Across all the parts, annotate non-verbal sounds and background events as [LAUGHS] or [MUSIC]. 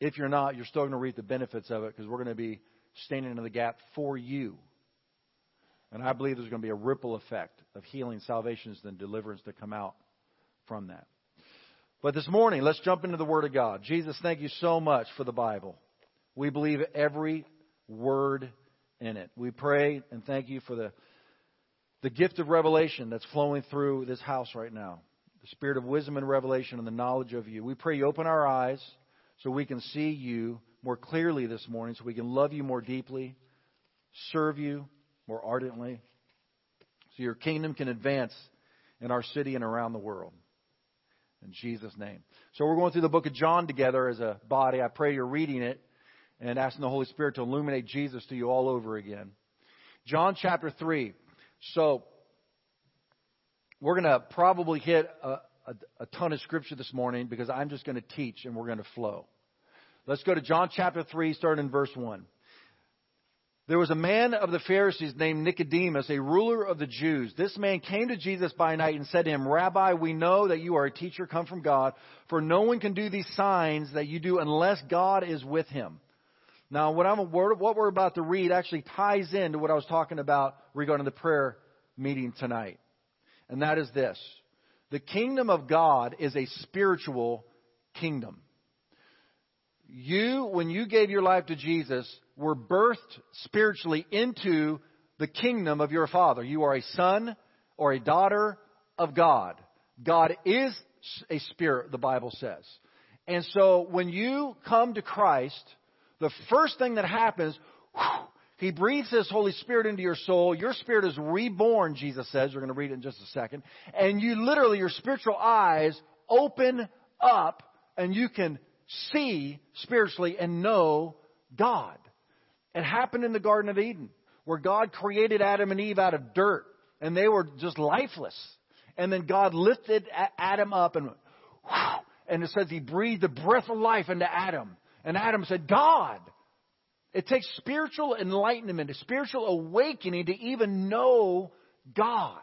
If you're not, you're still going to reap the benefits of it because we're going to be standing in the gap for you. And I believe there's going to be a ripple effect of healing, salvations, and deliverance to come out from that. But this morning, let's jump into the Word of God. Jesus, thank you so much for the Bible. We believe every word in it. We pray and thank you for the, the gift of revelation that's flowing through this house right now. The spirit of wisdom and revelation and the knowledge of you. We pray you open our eyes so we can see you more clearly this morning, so we can love you more deeply, serve you more ardently, so your kingdom can advance in our city and around the world. In Jesus' name. So we're going through the book of John together as a body. I pray you're reading it and asking the Holy Spirit to illuminate Jesus to you all over again. John chapter 3. So we're going to probably hit a, a, a ton of scripture this morning because I'm just going to teach and we're going to flow. Let's go to John chapter 3, starting in verse 1. There was a man of the Pharisees named Nicodemus, a ruler of the Jews. This man came to Jesus by night and said to him, Rabbi, we know that you are a teacher come from God, for no one can do these signs that you do unless God is with him. Now, what, I'm, what we're about to read actually ties into what I was talking about regarding the prayer meeting tonight. And that is this. The kingdom of God is a spiritual kingdom. You, when you gave your life to Jesus, were birthed spiritually into the kingdom of your Father. You are a son or a daughter of God. God is a spirit, the Bible says. And so when you come to Christ, the first thing that happens, whew, he breathes His Holy Spirit into your soul. Your spirit is reborn, Jesus says. We're going to read it in just a second. And you literally, your spiritual eyes open up and you can see spiritually and know God. It happened in the Garden of Eden, where God created Adam and Eve out of dirt, and they were just lifeless. And then God lifted Adam up, and and it says He breathed the breath of life into Adam. And Adam said, God. It takes spiritual enlightenment, a spiritual awakening to even know God.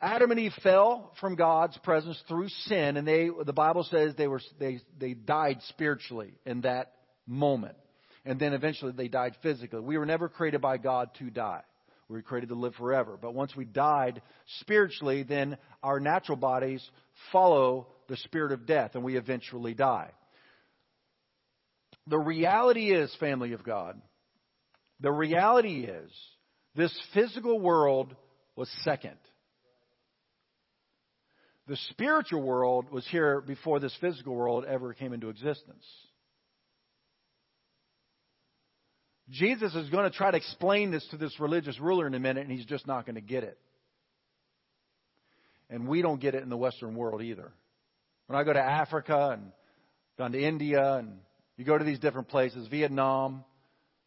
Adam and Eve fell from God's presence through sin, and they, the Bible says they were, they, they died spiritually in that moment and then eventually they died physically. We were never created by God to die. We were created to live forever. But once we died spiritually, then our natural bodies follow the spirit of death and we eventually die. The reality is, family of God, the reality is this physical world was second. The spiritual world was here before this physical world ever came into existence. Jesus is going to try to explain this to this religious ruler in a minute, and he's just not going to get it. And we don't get it in the Western world either. When I go to Africa and gone to India, and you go to these different places, Vietnam,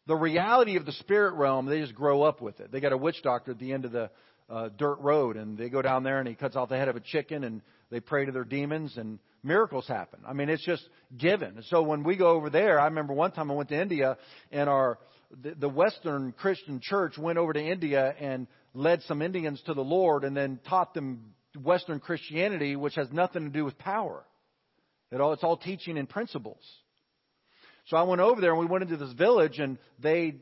the reality of the spirit realm, they just grow up with it. They got a witch doctor at the end of the uh, dirt road, and they go down there and he cuts off the head of a chicken, and they pray to their demons, and miracles happen. I mean, it's just given. So when we go over there, I remember one time I went to India, and our the, the Western Christian church went over to India and led some Indians to the Lord, and then taught them Western Christianity, which has nothing to do with power. It all, it's all teaching and principles. So I went over there and we went into this village and they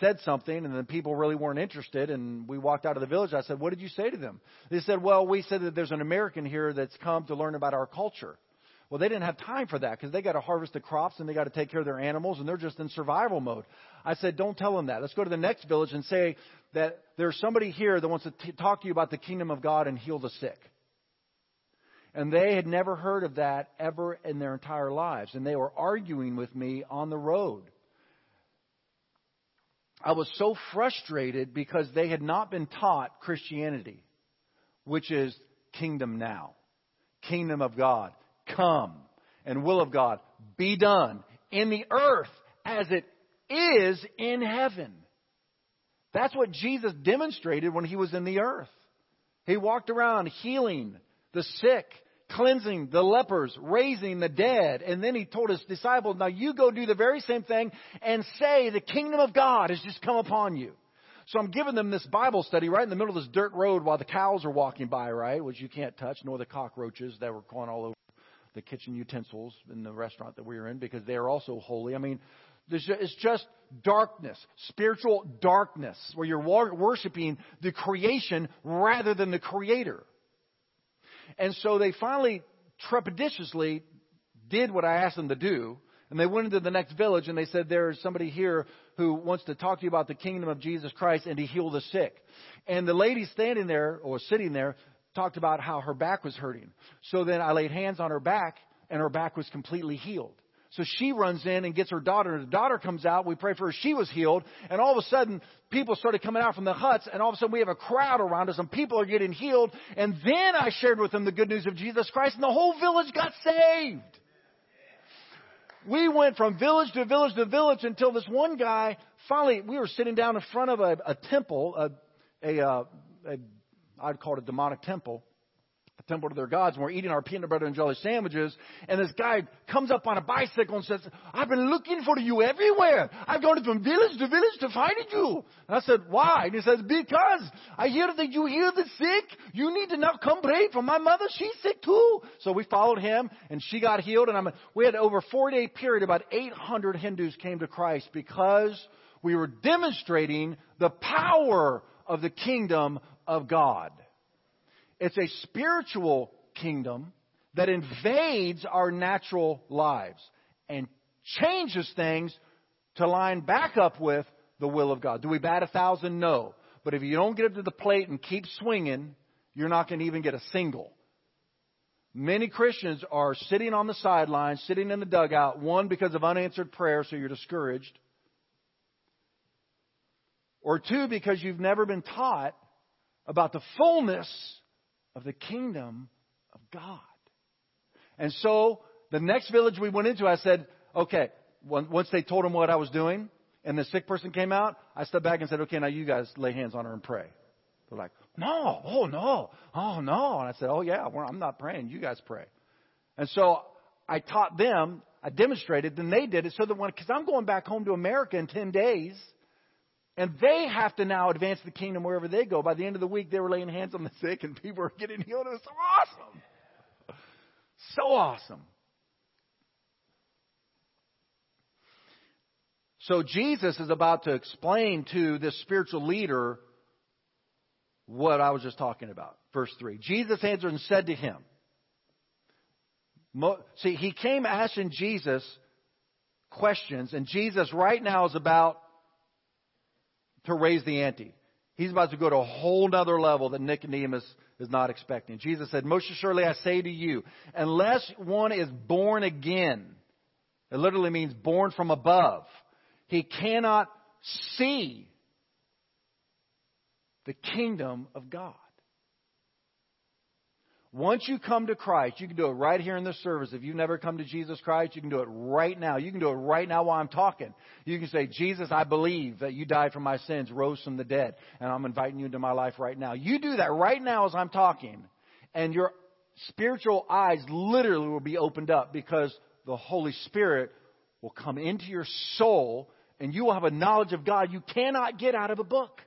said something and the people really weren't interested and we walked out of the village. I said, What did you say to them? They said, Well, we said that there's an American here that's come to learn about our culture. Well, they didn't have time for that because they got to harvest the crops and they got to take care of their animals and they're just in survival mode. I said, don't tell them that. Let's go to the next village and say that there's somebody here that wants to t- talk to you about the kingdom of God and heal the sick. And they had never heard of that ever in their entire lives. And they were arguing with me on the road. I was so frustrated because they had not been taught Christianity, which is kingdom now, kingdom of God come and will of God be done in the earth as it is in heaven. That's what Jesus demonstrated when he was in the earth. He walked around healing the sick, cleansing the lepers, raising the dead. And then he told his disciples, now you go do the very same thing and say the kingdom of God has just come upon you. So I'm giving them this Bible study right in the middle of this dirt road while the cows are walking by, right? Which you can't touch, nor the cockroaches that were going all over the kitchen utensils in the restaurant that we were in because they are also holy. I mean, it's just darkness, spiritual darkness, where you're worshiping the creation rather than the creator. And so they finally trepidatiously did what I asked them to do. And they went into the next village and they said, There's somebody here who wants to talk to you about the kingdom of Jesus Christ and to heal the sick. And the lady standing there or sitting there talked about how her back was hurting. So then I laid hands on her back, and her back was completely healed. So she runs in and gets her daughter, and the daughter comes out. We pray for her. She was healed. And all of a sudden, people started coming out from the huts, and all of a sudden, we have a crowd around us, and people are getting healed. And then I shared with them the good news of Jesus Christ, and the whole village got saved. We went from village to village to village until this one guy finally, we were sitting down in front of a, a temple, a, a, uh, a, I'd call it a demonic temple, a temple to their gods, and we're eating our peanut butter and jelly sandwiches, and this guy comes up on a bicycle and says, I've been looking for you everywhere. I've gone from village to village to find you. And I said, why? And he says, because I hear that you heal the sick. You need to now come pray for my mother. She's sick too. So we followed him, and she got healed, and I'm, we had over a four-day period, about 800 Hindus came to Christ because we were demonstrating the power of the kingdom of God. It's a spiritual kingdom that invades our natural lives and changes things to line back up with the will of God. Do we bat a thousand? No. But if you don't get up to the plate and keep swinging, you're not going to even get a single. Many Christians are sitting on the sidelines, sitting in the dugout, one because of unanswered prayer, so you're discouraged, or two, because you've never been taught about the fullness of the kingdom of God. And so, the next village we went into, I said, okay, once they told them what I was doing, and the sick person came out, I stepped back and said, okay, now you guys lay hands on her and pray. They're like, no, oh no, oh no. And I said, oh yeah, well, I'm not praying. You guys pray. And so I taught them, I demonstrated, then they did it so that when, because I'm going back home to America in 10 days, and they have to now advance the kingdom wherever they go. By the end of the week, they were laying hands on the sick and people were getting healed. It was so awesome. So awesome. So Jesus is about to explain to this spiritual leader what I was just talking about. Verse 3. Jesus answered and said to him, See, he came asking Jesus questions, and Jesus right now is about to raise the ante. He's about to go to a whole other level that Nicodemus is not expecting. Jesus said, Most assuredly I say to you, unless one is born again, it literally means born from above, he cannot see the kingdom of God. Once you come to Christ, you can do it right here in this service. If you've never come to Jesus Christ, you can do it right now. You can do it right now while I'm talking. You can say, Jesus, I believe that you died for my sins, rose from the dead, and I'm inviting you into my life right now. You do that right now as I'm talking, and your spiritual eyes literally will be opened up because the Holy Spirit will come into your soul and you will have a knowledge of God you cannot get out of a book.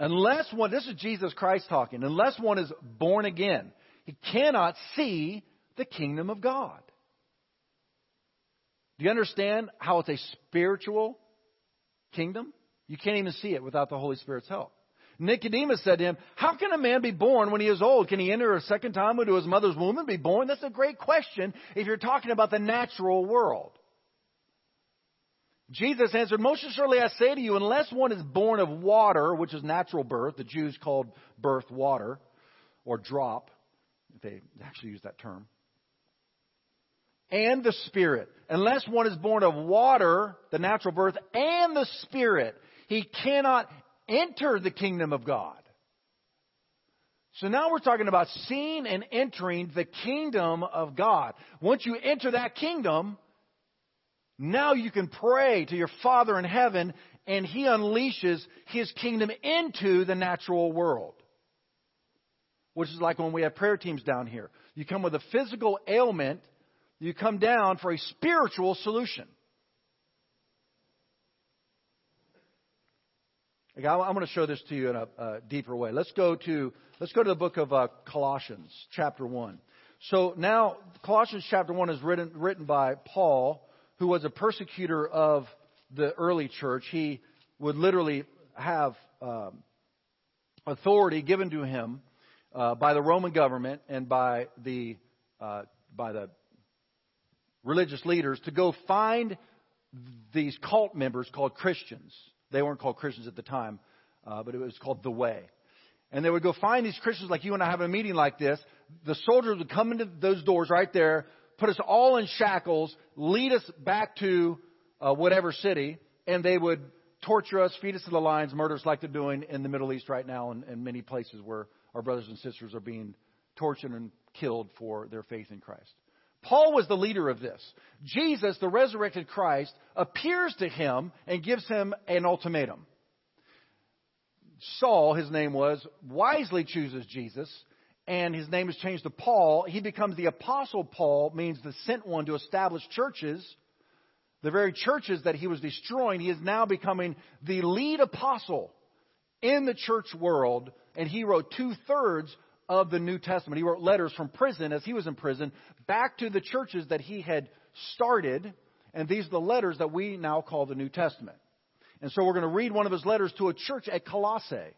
Unless one, this is Jesus Christ talking, unless one is born again, he cannot see the kingdom of God. Do you understand how it's a spiritual kingdom? You can't even see it without the Holy Spirit's help. Nicodemus said to him, How can a man be born when he is old? Can he enter a second time into his mother's womb and be born? That's a great question if you're talking about the natural world. Jesus answered, Most assuredly I say to you, unless one is born of water, which is natural birth, the Jews called birth water, or drop, they actually use that term, and the Spirit. Unless one is born of water, the natural birth, and the Spirit, he cannot enter the kingdom of God. So now we're talking about seeing and entering the kingdom of God. Once you enter that kingdom, now you can pray to your Father in heaven and He unleashes His kingdom into the natural world. Which is like when we have prayer teams down here. You come with a physical ailment, you come down for a spiritual solution. I'm going to show this to you in a, a deeper way. Let's go to let's go to the book of uh, Colossians, chapter one. So now Colossians chapter one is written written by Paul, who was a persecutor of the early church. He would literally have um, authority given to him uh, by the Roman government and by the uh, by the religious leaders to go find these cult members called Christians. They weren't called Christians at the time, uh, but it was called the Way. And they would go find these Christians like you and I have a meeting like this. The soldiers would come into those doors right there, put us all in shackles, lead us back to uh, whatever city, and they would torture us, feed us to the lions, murder us like they're doing in the Middle East right now and, and many places where our brothers and sisters are being tortured and killed for their faith in Christ. Paul was the leader of this. Jesus, the resurrected Christ, appears to him and gives him an ultimatum. Saul, his name was, wisely chooses Jesus, and his name is changed to Paul. He becomes the Apostle Paul, means the sent one to establish churches. The very churches that he was destroying, he is now becoming the lead apostle in the church world, and he wrote two thirds of the New Testament. He wrote letters from prison, as he was in prison, back to the churches that he had started, and these are the letters that we now call the New Testament. And so we're going to read one of his letters to a church at Colossae.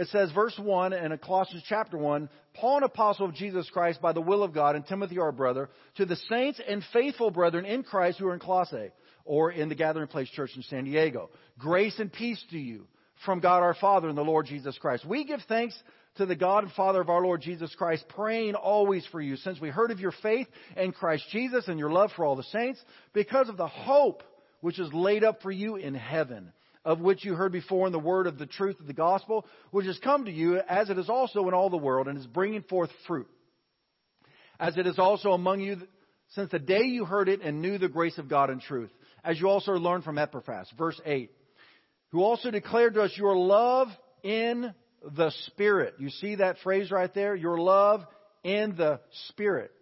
It says, verse 1 in Colossians chapter 1 Paul, an apostle of Jesus Christ by the will of God, and Timothy, our brother, to the saints and faithful brethren in Christ who are in Colossae, or in the Gathering Place Church in San Diego. Grace and peace to you from God our Father and the Lord Jesus Christ. We give thanks to the God and Father of our Lord Jesus Christ, praying always for you, since we heard of your faith in Christ Jesus and your love for all the saints, because of the hope which is laid up for you in heaven, of which you heard before in the word of the truth of the gospel, which has come to you, as it is also in all the world, and is bringing forth fruit. As it is also among you since the day you heard it and knew the grace of God in truth, as you also learned from Epaphras. Verse 8, who also declared to us your love in the Spirit. You see that phrase right there? Your love in the Spirit.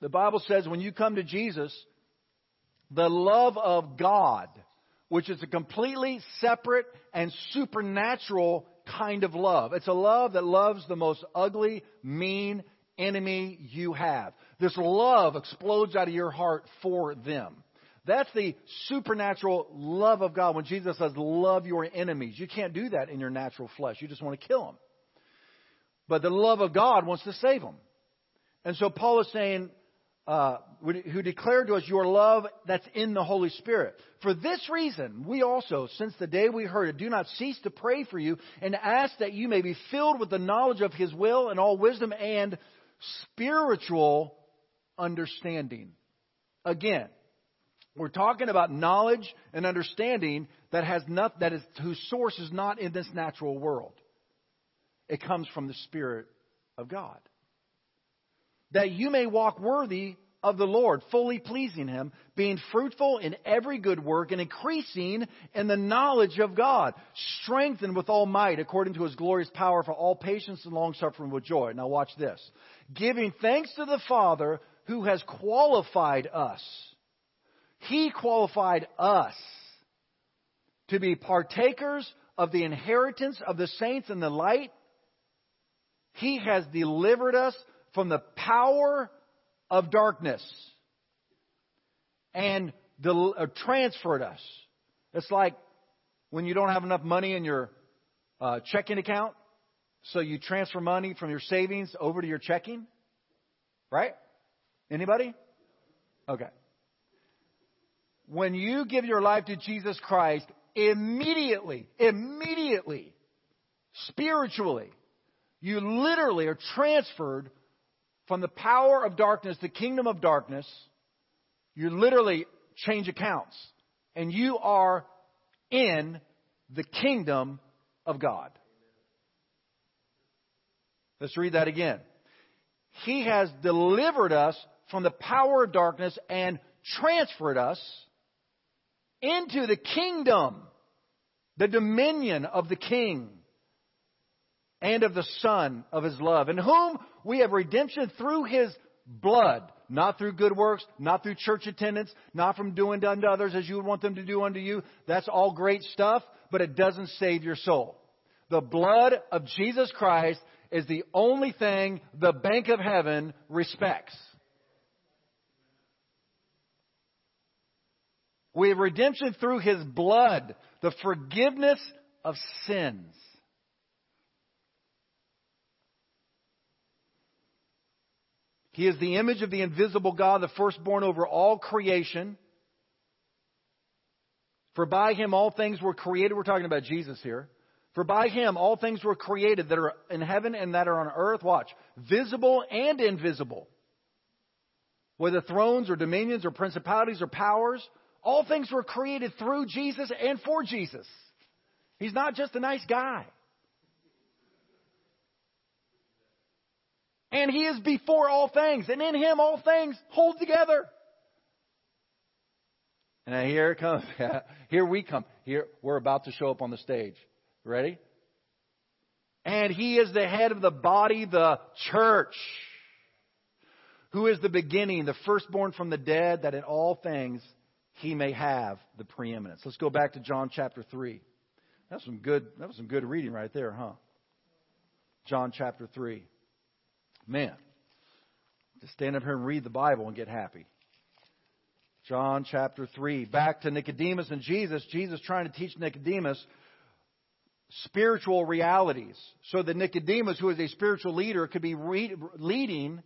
The Bible says when you come to Jesus, the love of God, which is a completely separate and supernatural kind of love. It's a love that loves the most ugly, mean enemy you have. This love explodes out of your heart for them. That's the supernatural love of God. When Jesus says, love your enemies, you can't do that in your natural flesh. You just want to kill them. But the love of God wants to save them. And so Paul is saying, uh, who declared to us your love that's in the Holy Spirit. For this reason, we also, since the day we heard it, do not cease to pray for you and ask that you may be filled with the knowledge of His will and all wisdom and spiritual understanding. Again, we're talking about knowledge and understanding that has not, that is, whose source is not in this natural world. It comes from the Spirit of God that you may walk worthy of the Lord, fully pleasing Him, being fruitful in every good work and increasing in the knowledge of God, strengthened with all might according to His glorious power for all patience and long suffering with joy. Now watch this. Giving thanks to the Father who has qualified us. He qualified us to be partakers of the inheritance of the saints in the light. He has delivered us from the power of darkness and del- uh, transferred us. It's like when you don't have enough money in your uh, checking account, so you transfer money from your savings over to your checking, right? Anybody? Okay. When you give your life to Jesus Christ, immediately, immediately, spiritually, you literally are transferred from the power of darkness, the kingdom of darkness, you literally change accounts. And you are in the kingdom of God. Let's read that again. He has delivered us from the power of darkness and transferred us into the kingdom, the dominion of the King and of the Son of His love, in whom we have redemption through His blood. Not through good works, not through church attendance, not from doing unto others as you would want them to do unto you. That's all great stuff, but it doesn't save your soul. The blood of Jesus Christ is the only thing the bank of heaven respects. We have redemption through his blood, the forgiveness of sins. He is the image of the invisible God, the firstborn over all creation. For by him all things were created. We're talking about Jesus here. For by him all things were created that are in heaven and that are on earth. Watch. Visible and invisible. Whether thrones or dominions or principalities or powers, all things were created through Jesus and for Jesus. He's not just a nice guy. And he is before all things, and in him all things hold together. And here it comes. [LAUGHS] Here we come. Here we're about to show up on the stage. Ready? And he is the head of the body, the church, who is the beginning, the firstborn from the dead, that in all things he may have the preeminence. Let's go back to John chapter 3. That was some good, that was some good reading right there, huh? John chapter 3. Man, just stand up here and read the Bible and get happy. John chapter 3. Back to Nicodemus and Jesus. Jesus trying to teach Nicodemus spiritual realities so that Nicodemus, who is a spiritual leader, could be re- leading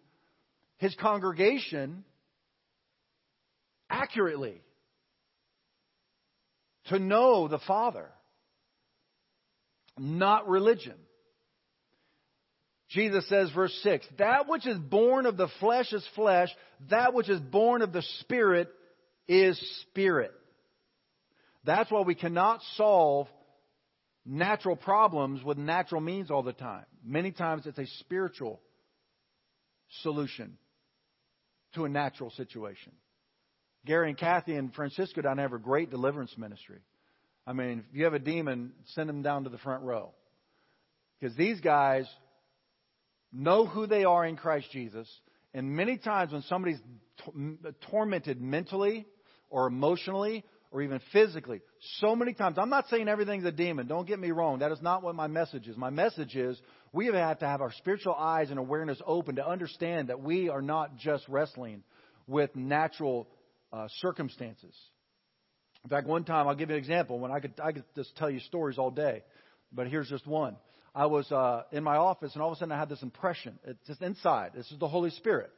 his congregation accurately to know the Father, not religion. Jesus says, verse 6, that which is born of the flesh is flesh, that which is born of the Spirit is spirit. That's why we cannot solve natural problems with natural means all the time. Many times it's a spiritual solution to a natural situation. Gary and Kathy and Francisco down there have a great deliverance ministry. I mean, if you have a demon, send them down to the front row. Because these guys know who they are in Christ Jesus. And many times when somebody's tormented mentally or emotionally or even physically, so many times, I'm not saying everything's a demon. Don't get me wrong. That is not what my message is. My message is we have had to have our spiritual eyes and awareness open to understand that we are not just wrestling with natural uh, circumstances. In fact, one time, I'll give you an example. When I could, I could just tell you stories all day, but here's just one. I was uh, in my office, and all of a sudden, I had this impression. It's just inside. This is the Holy Spirit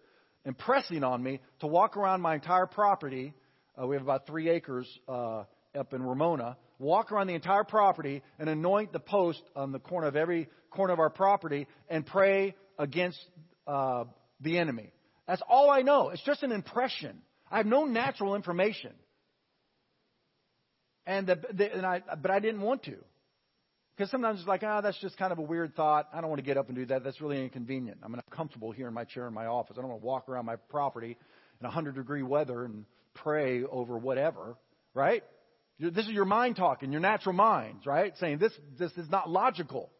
impressing on me to walk around my entire property. Uh, we have about three acres uh, up in Ramona. Walk around the entire property and anoint the post on the corner of every corner of our property and pray against uh, the enemy. That's all I know. It's just an impression. I have no natural information. And, the, the, and I, but I didn't want to. Because sometimes it's like, ah, oh, that's just kind of a weird thought. I don't want to get up and do that. That's really inconvenient. I'm comfortable here in my chair in my office. I don't want to walk around my property in 100 degree weather and pray over whatever, right? This is your mind talking, your natural minds, right? Saying this, this is not logical.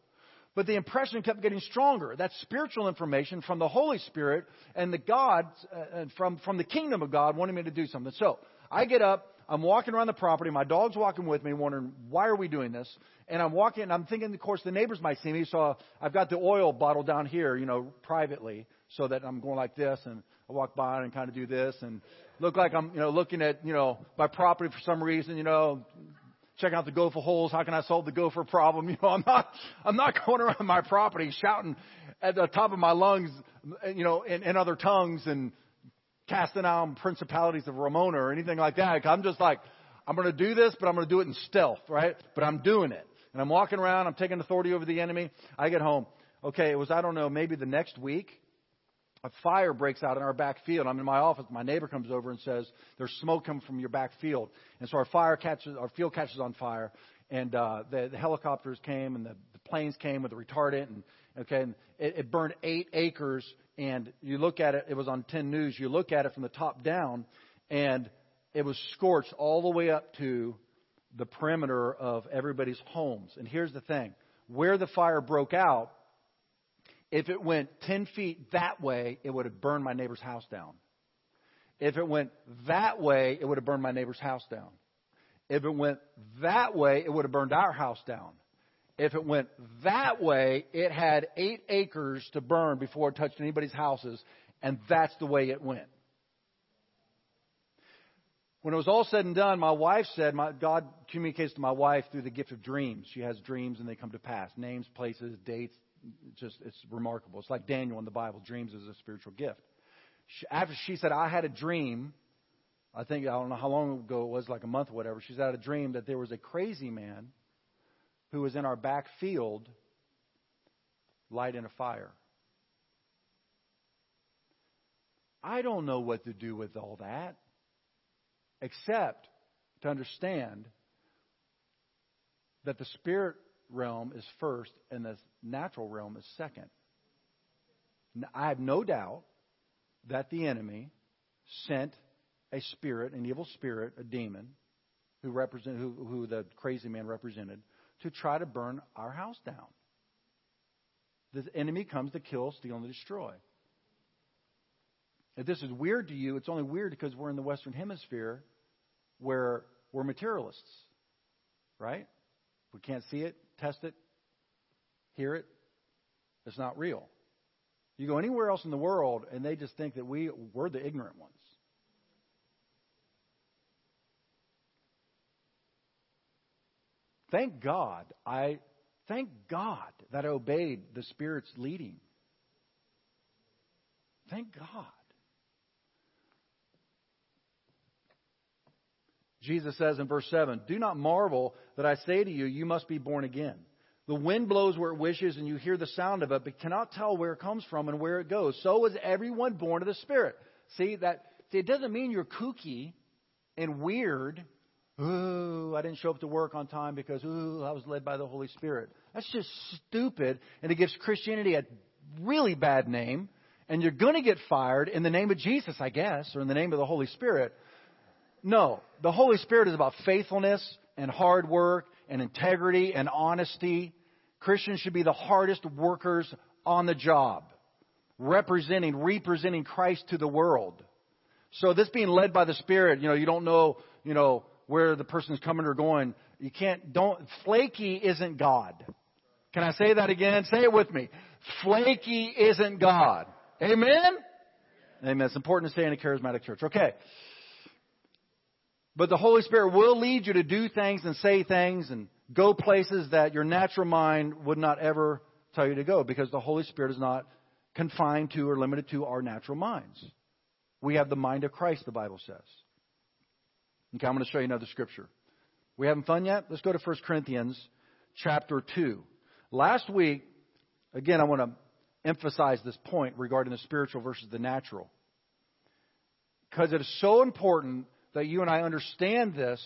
But the impression kept getting stronger. That's spiritual information from the Holy Spirit and the God, uh, from, from the kingdom of God wanting me to do something. So I get up, I'm walking around the property, my dog's walking with me, wondering, why are we doing this? And I'm walking, and I'm thinking, of course, the neighbors might see me, so I've got the oil bottle down here, you know, privately, so that I'm going like this, and I walk by and kind of do this, and look like I'm, you know, looking at, you know, my property for some reason, you know, checking out the gopher holes. How can I solve the gopher problem? [LAUGHS] You know, I'm not, I'm not going around my property shouting at the top of my lungs, you know, in, in other tongues and casting out principalities of Ramona or anything like that. I'm just like, I'm going to do this, but I'm going to do it in stealth, right? But I'm doing it. And I'm walking around. I'm taking authority over the enemy. I get home. Okay, it was, I don't know, maybe the next week a fire breaks out in our back field. I'm in my office. My neighbor comes over and says, "There's smoke coming from your back field." And so our fire catches, our field catches on fire, and uh, the, the helicopters came and the, the planes came with the retardant, and okay, and it, it burned eight acres. And you look at it; it was on 10 News. You look at it from the top down, and it was scorched all the way up to the perimeter of everybody's homes. And here's the thing: where the fire broke out If it went 10 feet that way, it would have burned my neighbor's house down. If it went that way, it would have burned my neighbor's house down. If it went that way, it would have burned our house down. If it went that way, it had eight acres to burn before it touched anybody's houses, and that's the way it went. When it was all said and done, my wife said, my, God communicates to my wife through the gift of dreams. She has dreams and they come to pass. Names, places, dates. Just, it's remarkable. It's like Daniel in the Bible. Dreams is a spiritual gift. She, after she said, I had a dream, I think, I don't know how long ago it was, like a month or whatever. She's had a dream that there was a crazy man who was in our back field lighting a fire. I don't know what to do with all that except to understand that the spirit realm is first and the natural realm is second. I have no doubt that the enemy sent a spirit, an evil spirit, a demon, who represent who, who the crazy man represented, to try to burn our house down. The enemy comes to kill, steal, and destroy. If this is weird to you, it's only weird because we're in the Western Hemisphere where we're materialists. Right? We can't see it, test it, hear it. It's not real. You go anywhere else in the world and they just think that we, we're the ignorant ones. Thank God I thank God that I obeyed the Spirit's leading. Thank God. Jesus says in verse 7 Do not marvel that I say to you, you must be born again. The wind blows where it wishes, and you hear the sound of it, but cannot tell where it comes from and where it goes. So is everyone born of the Spirit. See that? See, it doesn't mean you're kooky and weird Ooh, I didn't show up to work on time because, ooh, I was led by the Holy Spirit. That's just stupid, and it gives Christianity a really bad name, and you're going to get fired in the name of Jesus, I guess, or in the name of the Holy Spirit. No, the Holy Spirit is about faithfulness and hard work and integrity and honesty. Christians should be the hardest workers on the job, representing, representing Christ to the world. So this being led by the Spirit, you know, you don't know, you know, where the person's coming or going. You can't, don't, flaky isn't God. Can I say that again? Say it with me. Flaky isn't God. Amen? Amen. It's important to stay in a charismatic church. Okay. But the Holy Spirit will lead you to do things and say things and go places that your natural mind would not ever tell you to go because the Holy Spirit is not confined to or limited to our natural minds. We have the mind of Christ, the Bible says. Okay, I'm going to show you another scripture. We having fun yet? Let's go to 1 Corinthians chapter 2. Last week, again, I want to emphasize this point regarding the spiritual versus the natural. Because it is so important that you and I understand this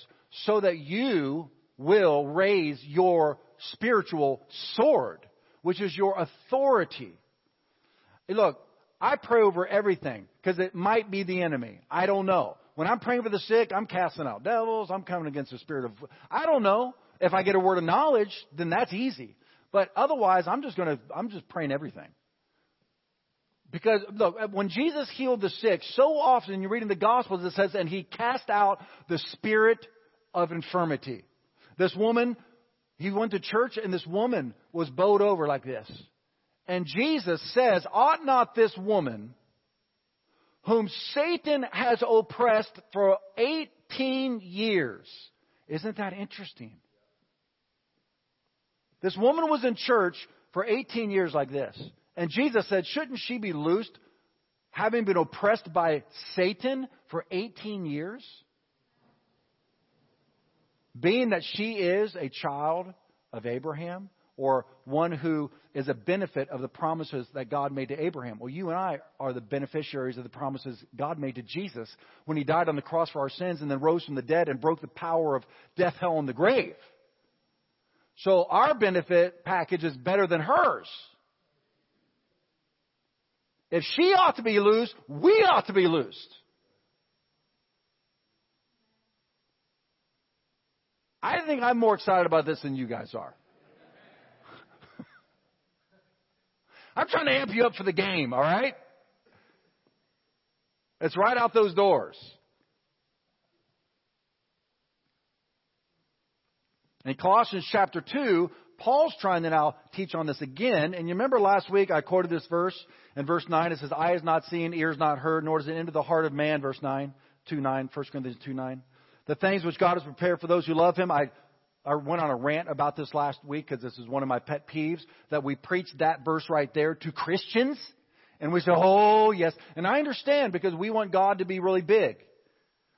so that you will raise your spiritual sword, which is your authority. Look, I pray over everything because it might be the enemy. I don't know. When I'm praying for the sick, I'm casting out devils. I'm coming against the spirit of. I don't know. If I get a word of knowledge, then that's easy. But otherwise, I'm just going to. I'm just praying everything. Because look, when Jesus healed the sick, so often you're reading the Gospels, it says, and he cast out the spirit of infirmity. This woman, he went to church, and this woman was bowed over like this. And Jesus says, Ought not this woman, whom Satan has oppressed for 18 years. Isn't that interesting? This woman was in church for 18 years like this. And Jesus said, shouldn't she be loosed having been oppressed by Satan for 18 years? Being that she is a child of Abraham, or one who is a benefit of the promises that God made to Abraham. Well, you and I are the beneficiaries of the promises God made to Jesus when he died on the cross for our sins and then rose from the dead and broke the power of death, hell, and the grave. So our benefit package is better than hers. If she ought to be loosed, we ought to be loosed. I think I'm more excited about this than you guys are. I'm trying to amp you up for the game, all right? It's right out those doors. In Colossians chapter 2, Paul's trying to now teach on this again. And you remember last week I quoted this verse in verse 9. It says, Eye has not seen, ears not heard, nor does it enter the heart of man, verse 9, 2 9, 1 Corinthians 2 9. The things which God has prepared for those who love him. I, I went on a rant about this last week because this is one of my pet peeves that we preach that verse right there to Christians. And we say, oh, yes. And I understand because we want God to be really big.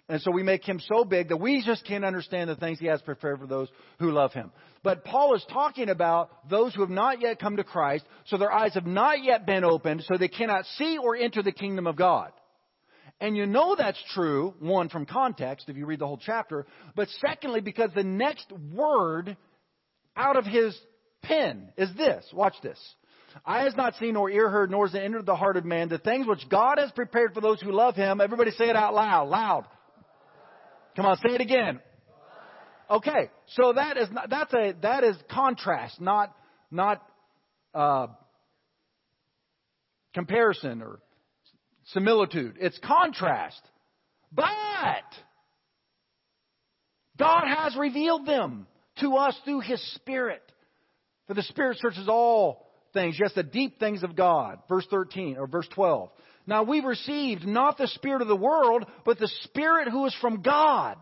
And so we make him so big that we just can't understand the things he has prepared for those who love him. But Paul is talking about those who have not yet come to Christ, so their eyes have not yet been opened, so they cannot see or enter the kingdom of God. And you know that's true, one, from context, if you read the whole chapter, but secondly, because the next word out of his pen is this. Watch this. Eye has not seen nor ear heard nor has it entered the heart of man the things which God has prepared for those who love him. Everybody say it out loud, loud. Come on, say it again. Okay, so that is not, that's a that is contrast, not not uh, comparison or similitude. It's contrast. But God has revealed them to us through His Spirit. For the Spirit searches all things, yes, the deep things of God. Verse 13 or verse 12. Now we've received not the Spirit of the world, but the Spirit who is from God,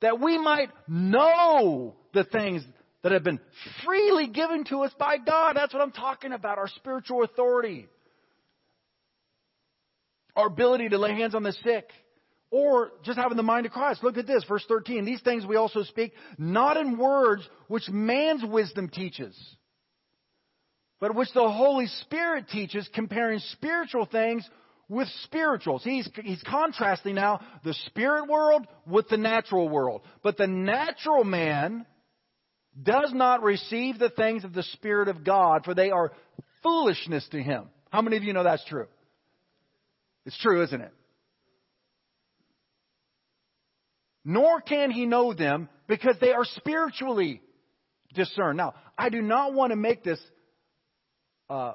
that we might know the things that have been freely given to us by God. That's what I'm talking about, our spiritual authority. Our ability to lay hands on the sick. Or just having the mind of Christ. Look at this, verse 13. These things we also speak, not in words which man's wisdom teaches, but which the Holy Spirit teaches, comparing spiritual things with spirituals. He's, he's contrasting now the spirit world with the natural world. But the natural man does not receive the things of the Spirit of God, for they are foolishness to him. How many of you know that's true? It's true, isn't it? Nor can he know them because they are spiritually discerned. Now, I do not want to make this uh,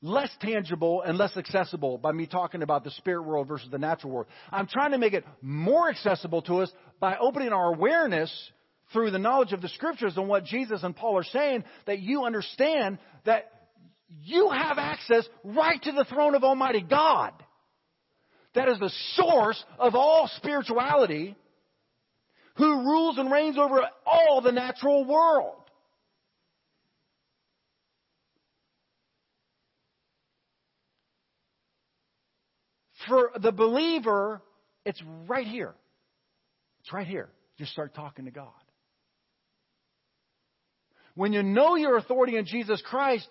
less tangible and less accessible by me talking about the spirit world versus the natural world. I'm trying to make it more accessible to us by opening our awareness through the knowledge of the scriptures and what Jesus and Paul are saying that you understand that you have access right to the throne of Almighty God. That is the source of all spirituality who rules and reigns over all the natural world. for the believer, it's right here. It's right here. Just start talking to God. When you know your authority in Jesus Christ,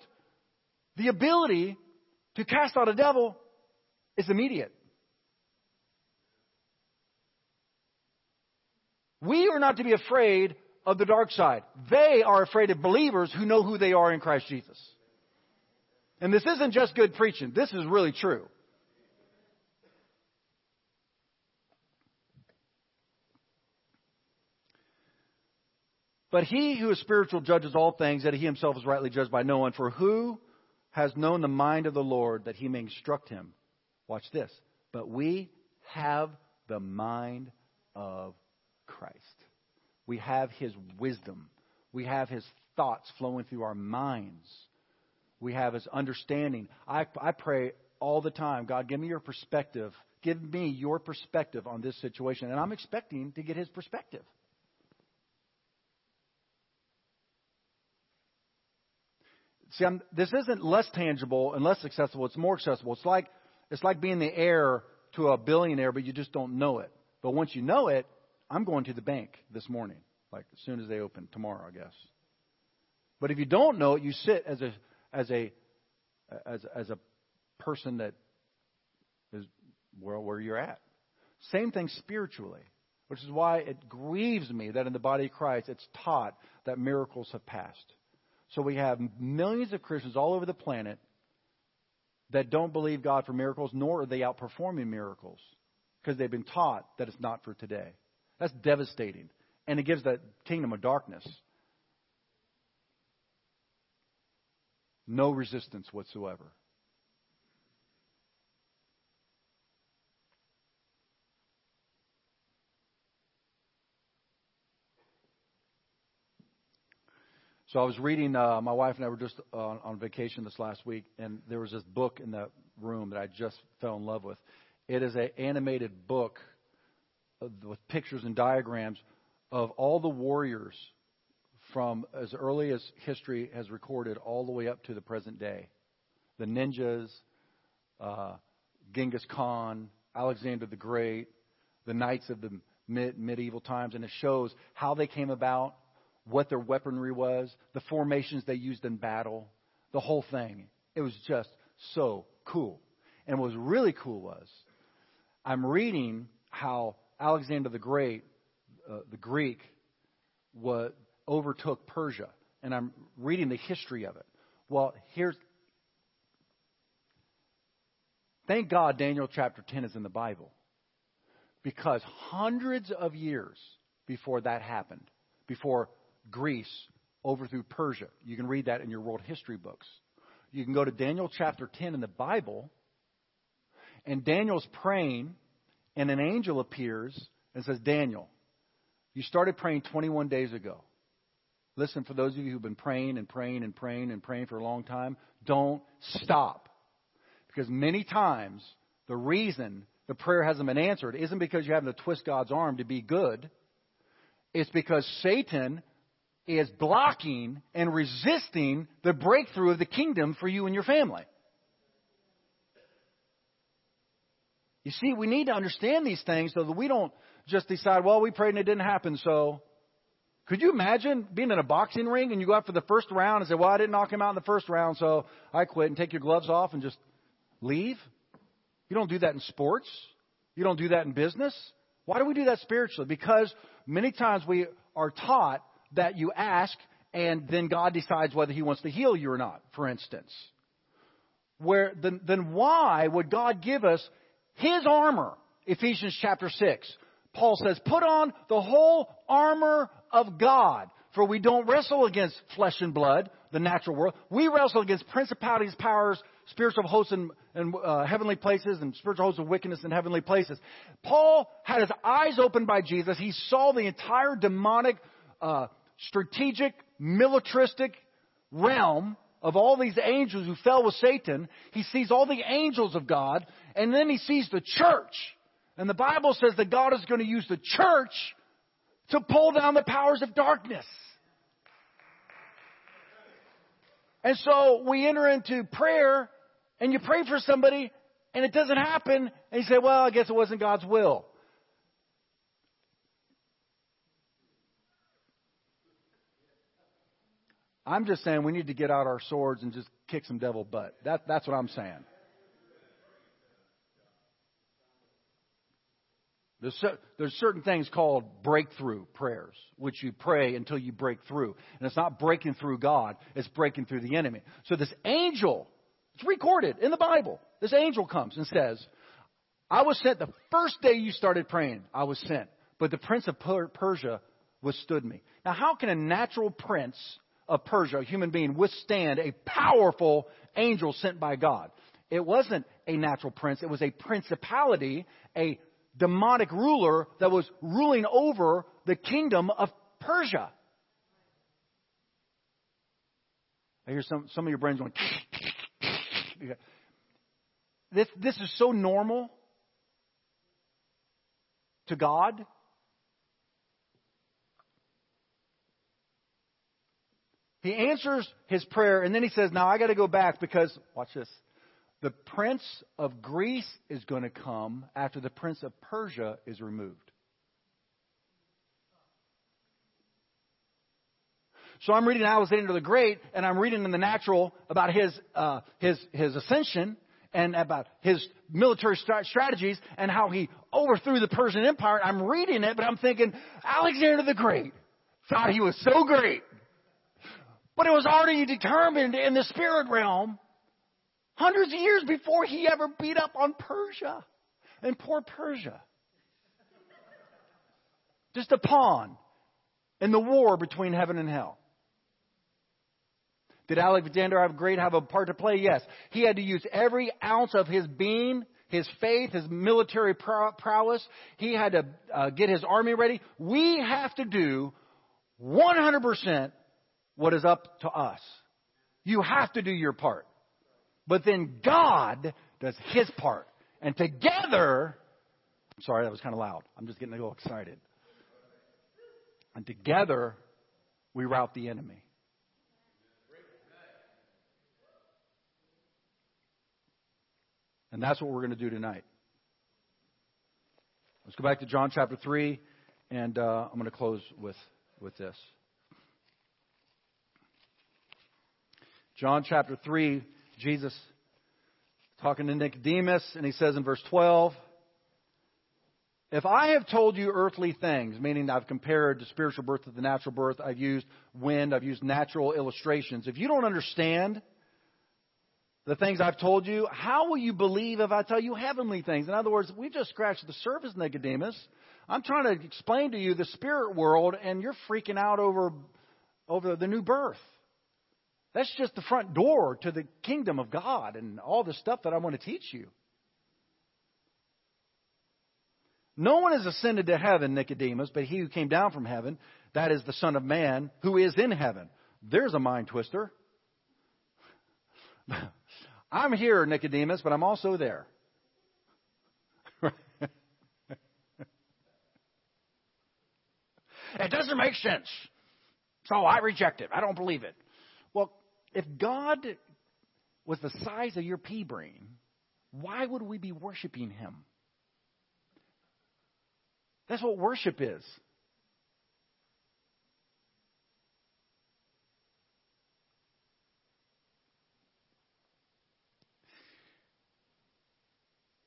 the ability to cast out a devil is immediate. We are not to be afraid of the dark side. They are afraid of believers who know who they are in Christ Jesus. And this isn't just good preaching. This is really true. But he who is spiritual judges all things, that he himself is rightly judged by no one. For who has known the mind of the Lord that he may instruct him? Watch this. But we have the mind of Christ. We have his wisdom. We have his thoughts flowing through our minds. We have his understanding. I, I pray all the time God, give me your perspective. Give me your perspective on this situation. And I'm expecting to get his perspective. See, I'm, this isn't less tangible and less accessible. It's more accessible. It's like it's like being the heir to a billionaire, but you just don't know it. But once you know it, I'm going to the bank this morning, like as soon as they open tomorrow, I guess. But if you don't know it, you sit as a as a as as a person that is where where you're at. Same thing spiritually, which is why it grieves me that in the body of Christ it's taught that miracles have passed. So we have millions of Christians all over the planet that don't believe God for miracles, nor are they outperforming miracles because they've been taught that it's not for today. That's devastating. And it gives that kingdom of darkness. No resistance whatsoever. So I was reading. Uh, my wife and I were just on, on vacation this last week, and there was this book in the room that I just fell in love with. It is an animated book with pictures and diagrams of all the warriors from as early as history has recorded all the way up to the present day. The ninjas, uh, Genghis Khan, Alexander the Great, the knights of the mid, medieval times, and it shows how they came about, what their weaponry was, the formations they used in battle, the whole thing. It was just so cool. And what was really cool was I'm reading how Alexander the Great, uh, the Greek, overtook Persia, and I'm reading the history of it. Well, here's thank God Daniel chapter 10 is in the Bible. Because hundreds of years before that happened, before Greece overthrew Persia, you can read that in your world history books. You can go to Daniel chapter 10 in the Bible, and Daniel's praying, and an angel appears and says, Daniel, you started praying 21 days ago. Listen, for those of you who've been praying and praying and praying and praying for a long time, don't stop. Because many times, the reason the prayer hasn't been answered isn't because you having to twist God's arm to be good. It's because Satan is blocking and resisting the breakthrough of the kingdom for you and your family. You see, we need to understand these things so that we don't just decide, well, we prayed and it didn't happen, so. Could you imagine being in a boxing ring and you go out for the first round and say, well, I didn't knock him out in the first round, so I quit and take your gloves off and just leave? You don't do that in sports. You don't do that in business. Why do we do that spiritually? Because many times we are taught that you ask and then God decides whether He wants to heal you or not, for instance. Where then, then why would God give us his armor, Ephesians chapter 6. Paul says, put on the whole armor of God. For we don't wrestle against flesh and blood, the natural world. We wrestle against principalities, powers, spiritual hosts in, uh, heavenly places and spiritual hosts of wickedness in heavenly places. Paul had his eyes opened by Jesus. He saw the entire demonic, uh, strategic, militaristic realm of all these angels who fell with Satan. He sees all the angels of God, and then he sees the church. And the Bible says that God is going to use the church to pull down the powers of darkness. And so we enter into prayer, and you pray for somebody, and it doesn't happen, and you say, Well, I guess it wasn't God's will. I'm just saying we need to get out our swords and just kick some devil butt. That, that's what I'm saying. There's, there's certain things called breakthrough prayers, which you pray until you break through. And it's not breaking through God, it's breaking through the enemy. So this angel, it's recorded in the Bible. This angel comes and says, I was sent the first day you started praying, I was sent. But the prince of Persia withstood me. Now, how can a natural prince of Persia, a human being, withstand a powerful angel sent by God. It wasn't a natural prince, it was a principality, a demonic ruler that was ruling over the kingdom of Persia. I hear some, some of your brains going, [LAUGHS] this, this is so normal to God He answers his prayer, and then he says, Now I got to go back because, watch this, the prince of Greece is going to come after the prince of Persia is removed. So I'm reading Alexander the Great, and I'm reading in the natural about his uh, his his ascension and about his military strategies and how he overthrew the Persian Empire. I'm reading it, but I'm thinking Alexander the Great thought he was so great but it was already determined in the spirit realm hundreds of years before he ever beat up on Persia. And poor Persia. Just a pawn in the war between heaven and hell. Did Alexander have great have a part to play? Yes. He had to use every ounce of his being, his faith, his military prowess. He had to uh, get his army ready. We have to do 100% what is up to us. You have to do your part. But then God does his part. And together, I'm sorry, that was kind of loud. I'm just getting a little excited. And together, we rout the enemy. And that's what we're going to do tonight. Let's go back to John chapter 3, and uh, I'm going to close with, with this. John chapter 3, Jesus talking to Nicodemus, and he says in verse 12, If I have told you earthly things, meaning I've compared the spiritual birth to the natural birth, I've used wind, I've used natural illustrations. If you don't understand the things I've told you, how will you believe if I tell you heavenly things? In other words, we've just scratched the surface, Nicodemus. I'm trying to explain to you the spirit world, and you're freaking out over, over the new birth. That's just the front door to the kingdom of God and all the stuff that I want to teach you. No one has ascended to heaven, Nicodemus, but he who came down from heaven, that is the Son of Man, who is in heaven. There's a mind twister. [LAUGHS] I'm here, Nicodemus, but I'm also there. [LAUGHS] it doesn't make sense. So I reject it. I don't believe it. Well, if God was the size of your pea brain, why would we be worshiping Him? That's what worship is.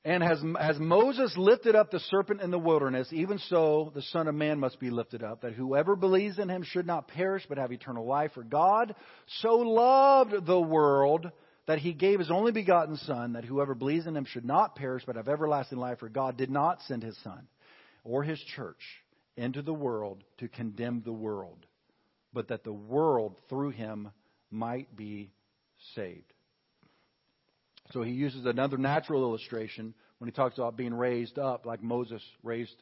And as, as Moses lifted up the serpent in the wilderness, even so the Son of Man must be lifted up, that whoever believes in him should not perish but have eternal life. For God so loved the world that he gave his only begotten Son, that whoever believes in him should not perish but have everlasting life. For God did not send his Son or his church into the world to condemn the world, but that the world through him might be saved. So he uses another natural illustration when he talks about being raised up, like Moses raised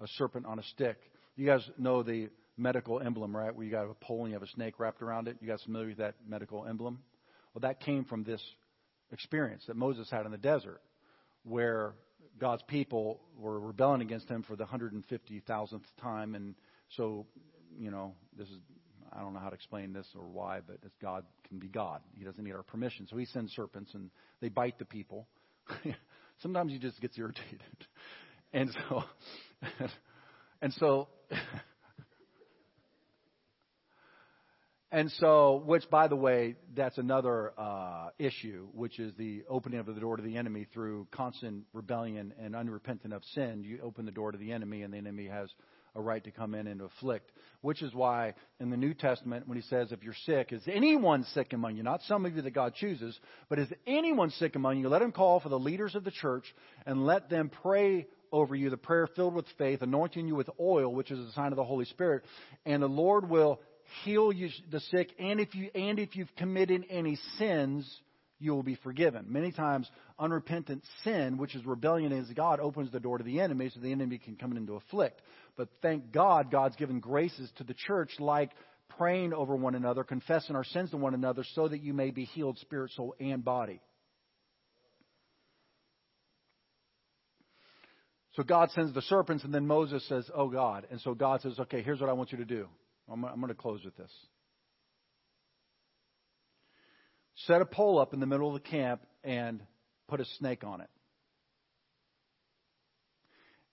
a serpent on a stick. You guys know the medical emblem, right? Where you got a pole and you have a snake wrapped around it. You guys familiar with that medical emblem? Well, that came from this experience that Moses had in the desert, where God's people were rebelling against him for the 150,000th time. And so, you know, this is I don't know how to explain this or why, but it's God can be God. He doesn't need our permission. So he sends serpents and they bite the people. [LAUGHS] Sometimes he just gets irritated. [LAUGHS] And so, [LAUGHS] and so, and so, which, by the way, that's another uh, issue, which is the opening of the door to the enemy through constant rebellion and unrepentant of sin. You open the door to the enemy, and the enemy has a right to come in and afflict. Which is why in the New Testament, when he says, if you're sick, is anyone sick among you? Not some of you that God chooses, but is anyone sick among you? Let him call for the leaders of the church and let them pray over you, the prayer filled with faith, anointing you with oil, which is a sign of the Holy Spirit. And the Lord will heal you, the sick, and if you, and if you've committed any sins, you will be forgiven. Many times, unrepentant sin, which is rebellion against God, opens the door to the enemy so the enemy can come in to afflict. But thank God, God's given graces to the church like praying over one another, confessing our sins to one another, so that you may be healed, spirit, soul, and body. So God sends the serpents, and then Moses says, Oh God. And so God says, Okay, here's what I want you to do. I'm, I'm going to close with this. Set a pole up in the middle of the camp and put a snake on it.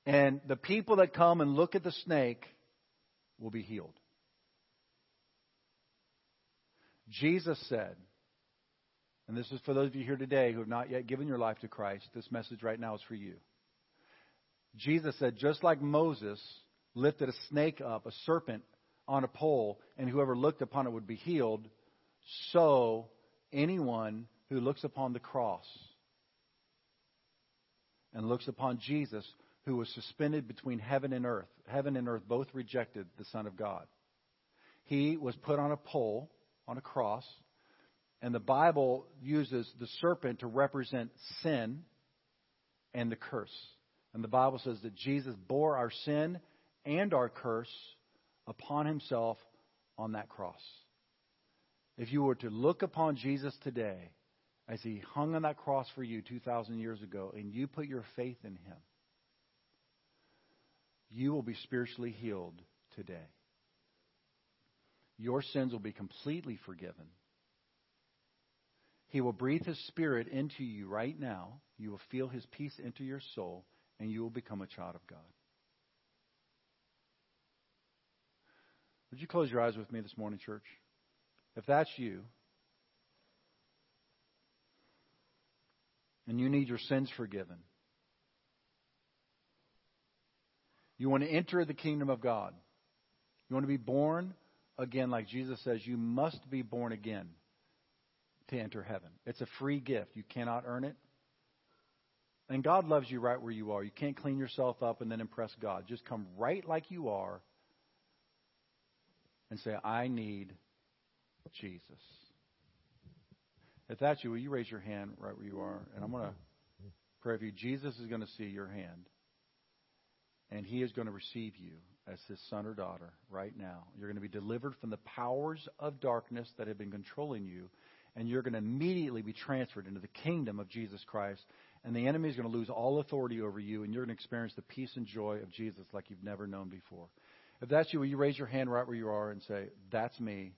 And the people that come and look at the snake will be healed. Jesus said, and this is for those of you here today who have not yet given your life to Christ, this message right now is for you. Jesus said, just like Moses lifted a snake up, a serpent, on a pole, and whoever looked upon it would be healed, so anyone who looks upon the cross and looks upon Jesus who was suspended between heaven and earth. Heaven and earth both rejected the Son of God. He was put on a pole, on a cross, And the Bible uses the serpent to represent sin and the curse. And the Bible says that Jesus bore our sin and our curse upon himself on that cross. If you were to look upon Jesus today as he hung on that cross for you 2,000 years ago and you put your faith in him, you will be spiritually healed today. Your sins will be completely forgiven. He will breathe His Spirit into you right now. You will feel His peace into your soul, and you will become a child of God. Would you close your eyes with me this morning, church? If that's you, and you need your sins forgiven, you want to enter the kingdom of God, you want to be born again, like Jesus says, you must be born again to enter heaven. It's a free gift. You cannot earn it. And God loves you right where you are. You can't clean yourself up and then impress God. Just come right like you are and say, I need Jesus. If that's you, will you raise your hand right where you are? And I'm going to pray for you. Jesus is going to see your hand, and he is going to receive you as his son or daughter right now. You're going to be delivered from the powers of darkness that have been controlling you, and you're going to immediately be transferred into the kingdom of Jesus Christ. And the enemy is going to lose all authority over you, and you're going to experience the peace and joy of Jesus like you've never known before. If that's you, will you raise your hand right where you are and say, That's me.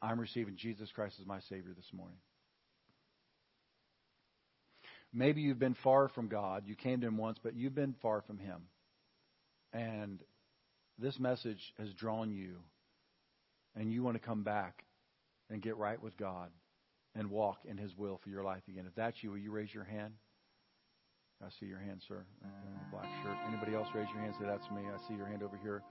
I'm receiving Jesus Christ as my Savior this morning. Maybe you've been far from God. You came to Him once, but you've been far from Him. And this message has drawn you, and you want to come back and get right with God and walk in His will for your life again. If that's you, will you raise your hand? I see your hand, sir. Uh, black shirt. Anybody else raise your hand? Say, that's me. I see your hand over here.